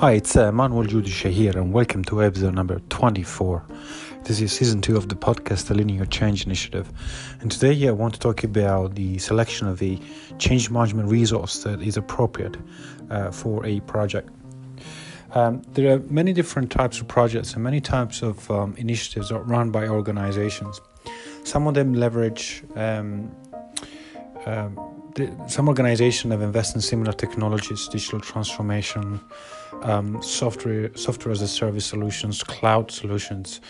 Hi, it's uh, Manuel Judisha here, and welcome to episode number 24. This is season two of the podcast, The Linear Change Initiative. And today I want to talk about the selection of a change management resource that is appropriate uh, for a project. Um, there are many different types of projects and many types of um, initiatives that are run by organizations. Some of them leverage um, um the, some organizations have invested in similar technologies, digital transformation, um, software, software as a service solutions, cloud solutions,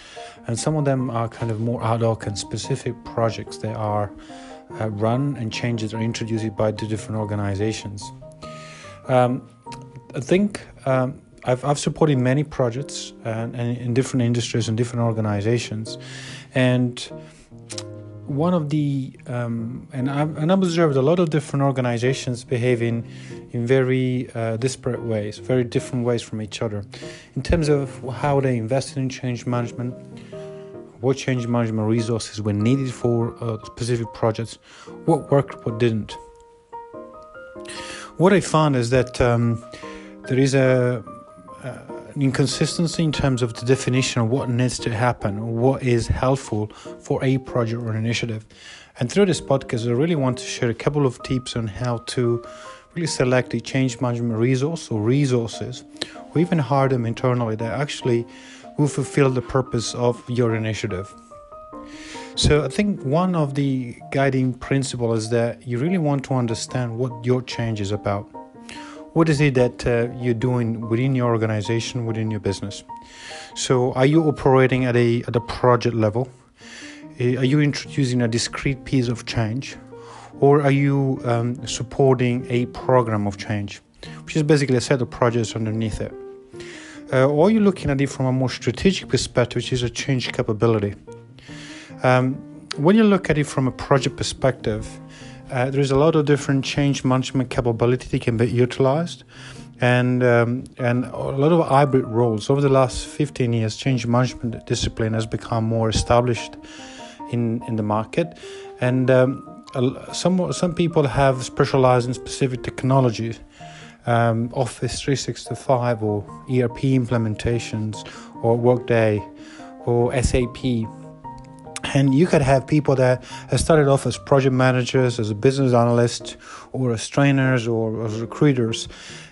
and some of them are kind of more ad hoc and specific projects. They are uh, run and changes are introduced by the different organizations. Um, I think um, I've, I've supported many projects and, and in different industries and different organizations, and one of the um, and I've, and I've observed a lot of different organizations behaving in very uh, disparate ways, very different ways from each other, in terms of how they invested in change management, what change management resources were needed for uh, specific projects, what worked, what didn't. What I found is that um, there is a, a inconsistency in terms of the definition of what needs to happen, what is helpful for a project or initiative. And through this podcast, I really want to share a couple of tips on how to really select a change management resource or resources, or even hire them internally that actually will fulfill the purpose of your initiative. So I think one of the guiding principles is that you really want to understand what your change is about what is it that uh, you're doing within your organization within your business? So are you operating at a at a project level? Uh, are you introducing a discrete piece of change? Or are you um, supporting a program of change which is basically a set of projects underneath it? Uh, or are you looking at it from a more strategic perspective which is a change capability? Um, when you look at it from a project perspective uh, there is a lot of different change management capability that can be utilized. And um, and a lot of hybrid roles. Over the last 15 years change management discipline has become more established in in the market. And um, some some people have specialized in specific technologies um, office 365 or erp implementations or workday or sap and you could have people that have started off as project managers as a business analyst or as trainers or as recruiters.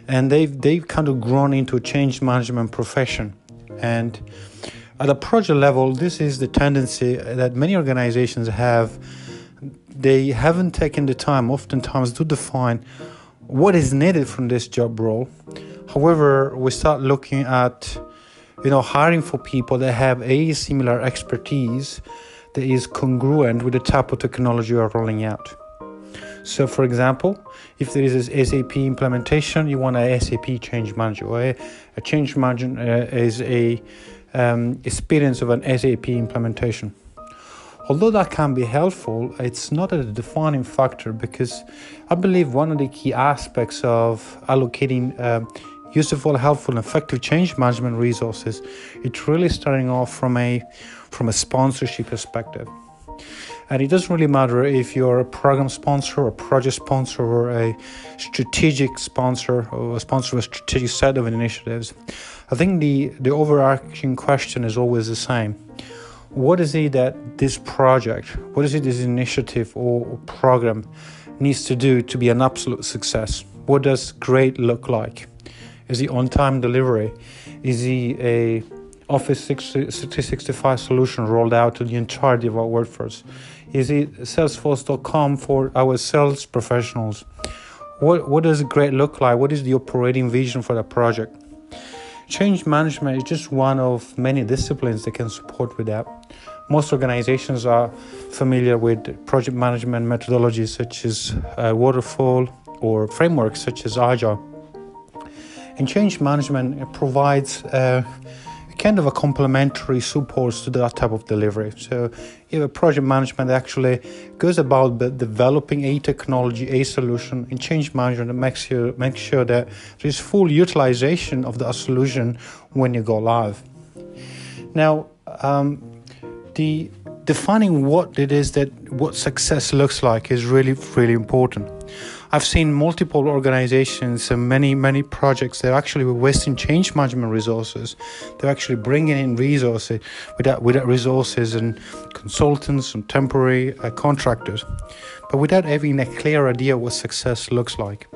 And they've they've kind of grown into a change management profession. And at a project level this is the tendency that many organizations have. They haven't taken the time oftentimes to define what is needed from this job role. However we start looking at you know hiring for people that have a similar expertise that is congruent with the type of technology you are rolling out. So, for example, if there is an SAP implementation, you want a SAP change manager, or a, a change manager uh, is a um, experience of an SAP implementation. Although that can be helpful, it's not a defining factor because I believe one of the key aspects of allocating uh, useful, helpful, and effective change management resources, it's really starting off from a from a sponsorship perspective. And it doesn't really matter if you're a program sponsor, a project sponsor, or a strategic sponsor, or a sponsor of a strategic set of initiatives. I think the, the overarching question is always the same. What is it that this project, what is it this initiative or program needs to do to be an absolute success? What does great look like? Is it on time delivery? Is he a Office 365 solution rolled out to the entirety of our workforce? Is it Salesforce.com for our sales professionals? What, what does great look like? What is the operating vision for the project? Change management is just one of many disciplines that can support with that. Most organizations are familiar with project management methodologies such as uh, waterfall or frameworks such as agile. And change management provides uh, kind of a complementary support to that type of delivery. So, if a project management actually goes about developing a technology, a solution, and change management makes sure makes sure that there is full utilization of that solution when you go live. Now, um, the defining what it is that what success looks like is really really important I've seen multiple organizations and many, many projects. They're actually wasting change management resources. They're actually bringing in resources without, without resources and consultants and temporary uh, contractors, but without having a clear idea what success looks like.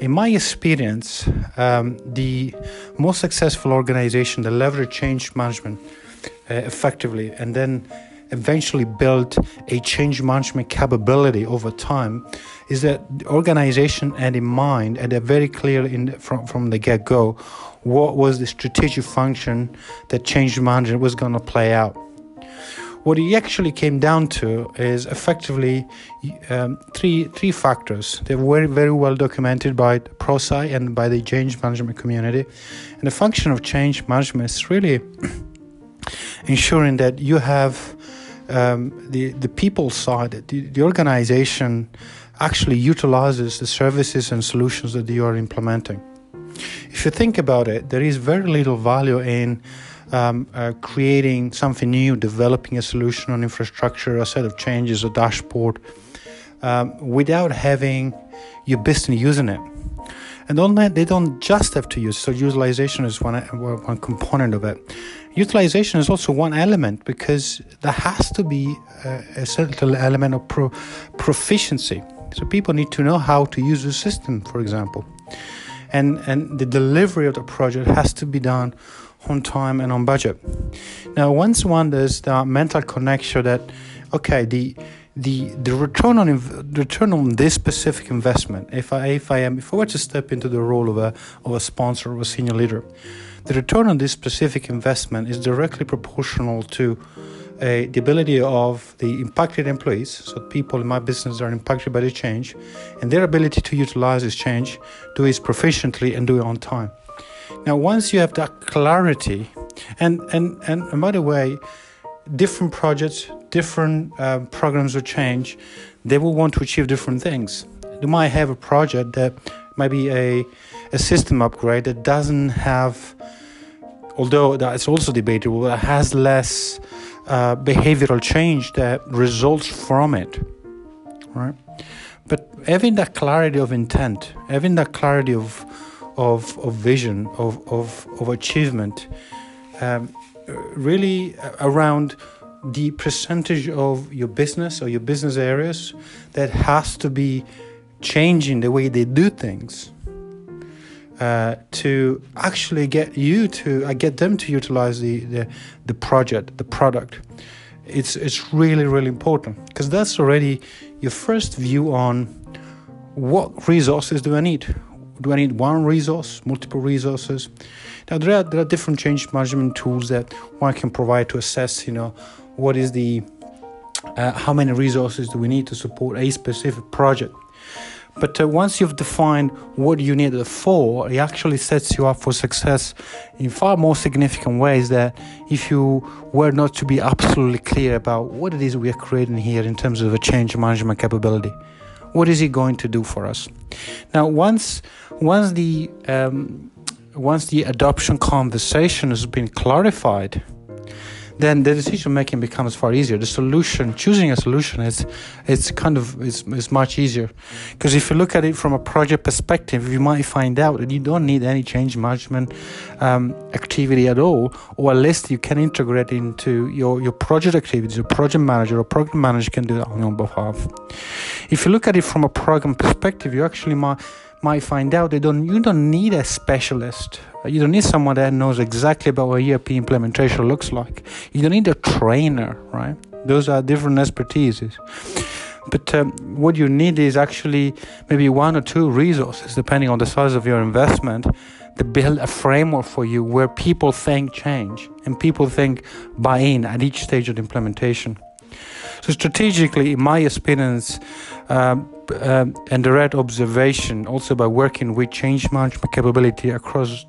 In my experience, um, the most successful organization that leverage change management uh, effectively and then eventually build a change management capability over time is that the organization had in mind and very clear in from, from the get-go what was the strategic function that change management was going to play out what it actually came down to is effectively um, three three factors. They're very very well documented by ProSci and by the change management community. And the function of change management is really ensuring that you have um, the the people side, the, the organization actually utilizes the services and solutions that you are implementing. If you think about it, there is very little value in um, uh, creating something new, developing a solution on infrastructure, a set of changes, a dashboard, um, without having your business using it. And on that, they don't just have to use. So utilization is one one component of it. Utilization is also one element because there has to be a, a certain element of pro, proficiency. So people need to know how to use the system, for example. And, and the delivery of the project has to be done on time and on budget. Now, once one does the mental connection that, okay, the the the return on return on this specific investment, if I if I am if I were to step into the role of a of a sponsor or a senior leader, the return on this specific investment is directly proportional to uh, the ability of the impacted employees, so people in my business are impacted by the change, and their ability to utilize this change, do it proficiently and do it on time. Now, once you have that clarity, and and, and by the way, different projects, different uh, programs of change, they will want to achieve different things. You might have a project that might be a a system upgrade that doesn't have, although that's also debatable, has less uh, behavioral change that results from it, right? But having that clarity of intent, having that clarity of of, of vision, of, of, of achievement, um, really around the percentage of your business or your business areas that has to be changing the way they do things uh, to actually get you to uh, get them to utilize the, the, the project, the product. It's it's really really important because that's already your first view on what resources do I need. Do I need one resource, multiple resources? Now there are there are different change management tools that one can provide to assess. You know, what is the uh, how many resources do we need to support a specific project but uh, once you've defined what you need it for, it actually sets you up for success in far more significant ways that if you were not to be absolutely clear about what it is we are creating here in terms of a change management capability. What is it going to do for us? Now, once once the um, once the adoption conversation has been clarified, then the decision making becomes far easier. The solution, choosing a solution, is it's kind of is, is much easier because if you look at it from a project perspective, you might find out that you don't need any change management um, activity at all, or at least you can integrate into your your project activities. Your project manager or program manager can do that on your behalf. If you look at it from a program perspective, you actually might might find out. They don't you don't need a specialist. You don't need someone that knows exactly about what ERP implementation looks like. You don't need a trainer right? Those are different expertises. But um, what you need is actually maybe one or two resources depending on the size of your investment to build a framework for you where people think change and people think buy in at each stage of implementation. So strategically in my experience um, um, and direct observation, also by working with change management capability across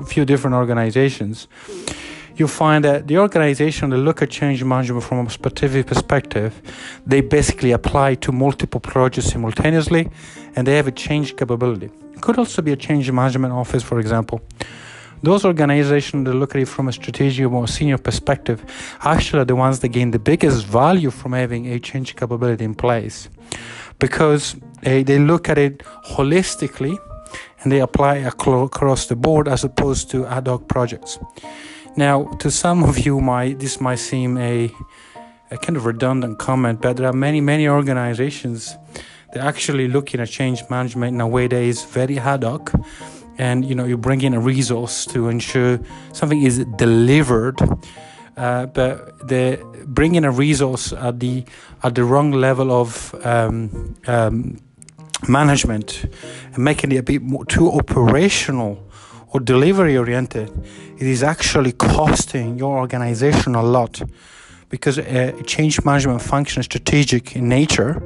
a few different organizations, you find that the organization that look at change management from a specific perspective, they basically apply to multiple projects simultaneously, and they have a change capability. It could also be a change management office, for example, those organizations that look at it from a strategic or senior perspective actually are the ones that gain the biggest value from having a change capability in place because uh, they look at it holistically and they apply across the board as opposed to ad hoc projects. Now, to some of you, might this might seem a, a kind of redundant comment, but there are many, many organizations that actually looking at change management in a way that is very ad hoc, and you know you bring in a resource to ensure something is delivered. Uh, but bringing a resource at the at the wrong level of um, um, management and making it a bit more too operational or delivery oriented, it is actually costing your organization a lot because a uh, change management function is strategic in nature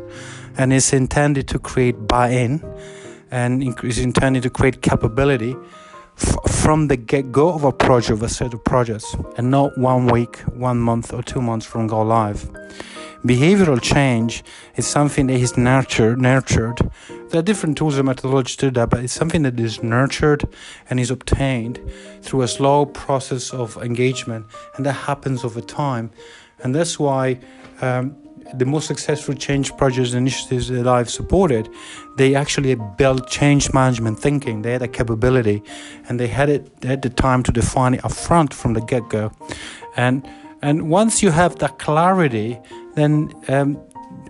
and is intended to create buy-in and is intended to create capability f- from the get-go of a project of a set of projects and not one week one month or two months from go live. Behavioral change is something that is nurtured nurtured. There are different tools and methodologies to that but it's something that is nurtured and is obtained through a slow process of engagement and that happens over time. And that's why um, the most successful change projects and initiatives that I've supported, they actually built change management thinking. They had a capability, and they had it. They had the time to define it upfront from the get-go, and and once you have that clarity, then um,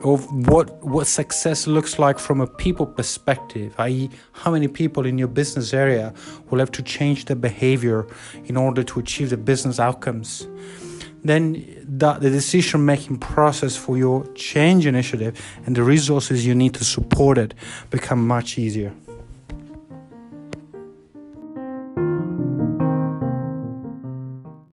of what what success looks like from a people perspective, i.e., how many people in your business area will have to change their behavior in order to achieve the business outcomes. Then the, the decision making process for your change initiative and the resources you need to support it become much easier.